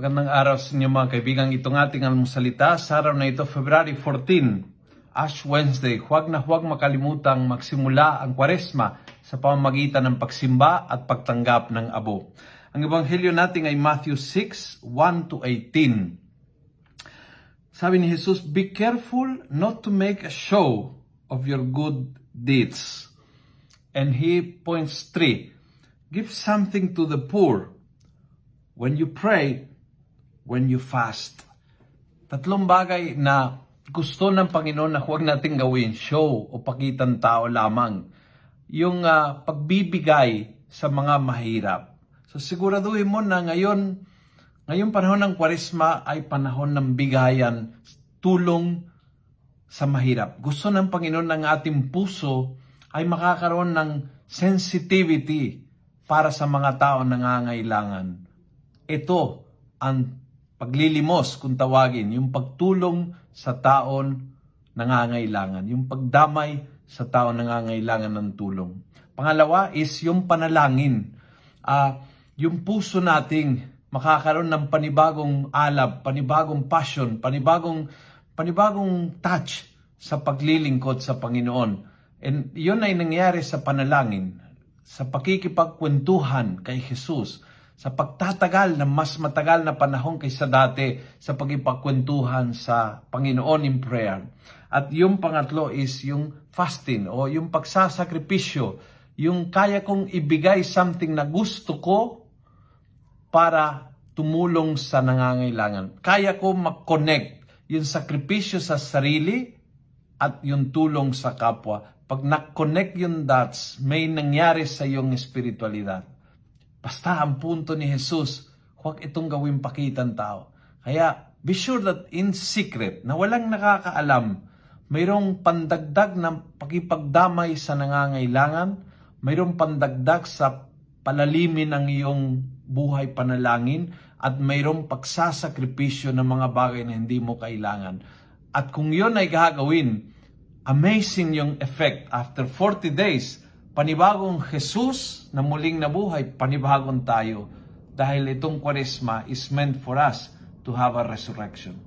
Magandang araw sa inyo mga kaibigan. Itong ating almusalita sa araw na ito, February 14, Ash Wednesday. Huwag na huwag makalimutang magsimula ang kwaresma sa pamamagitan ng pagsimba at pagtanggap ng abo. Ang ebanghelyo natin ay Matthew 6, 1 to 18. Sabi ni Jesus, Be careful not to make a show of your good deeds. And he points three. Give something to the poor. When you pray, when you fast. Tatlong bagay na gusto ng Panginoon na huwag natin gawin, show o pakitan tao lamang. Yung uh, pagbibigay sa mga mahirap. So siguraduhin mo na ngayon, ngayong panahon ng kwarisma ay panahon ng bigayan, tulong sa mahirap. Gusto ng Panginoon ng ating puso ay makakaroon ng sensitivity para sa mga tao nangangailangan. Ito ang paglilimos kung tawagin, yung pagtulong sa taon nangangailangan, yung pagdamay sa taon nangangailangan ng tulong. Pangalawa is yung panalangin. Uh, yung puso nating makakaroon ng panibagong alab, panibagong passion, panibagong panibagong touch sa paglilingkod sa Panginoon. And yun ay nangyari sa panalangin, sa pakikipagkwentuhan kay Jesus sa pagtatagal na mas matagal na panahon kaysa dati sa pagipagkwentuhan sa Panginoon in prayer. At yung pangatlo is yung fasting o yung pagsasakripisyo, yung kaya kong ibigay something na gusto ko para tumulong sa nangangailangan. Kaya ko mag-connect yung sakripisyo sa sarili at yung tulong sa kapwa. Pag na-connect yung dots, may nangyari sa iyong espiritualidad. Basta ang punto ni Jesus, huwag itong gawing pakitan tao. Kaya be sure that in secret, na walang nakakaalam, mayroong pandagdag ng pakipagdamay sa nangangailangan, mayroong pandagdag sa palalimin ng iyong buhay panalangin, at mayroong pagsasakripisyo ng mga bagay na hindi mo kailangan. At kung yon ay gagawin, amazing yung effect. After 40 days, panibagong Jesus na muling nabuhay, panibagong tayo. Dahil itong kwaresma is meant for us to have a resurrection.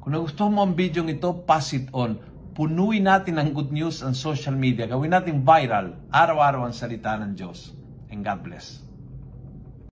Kung nagustuhan mo ang video ito, pass it on. Punuin natin ang good news ang social media. Gawin natin viral. Araw-araw ang salita ng Diyos. And God bless.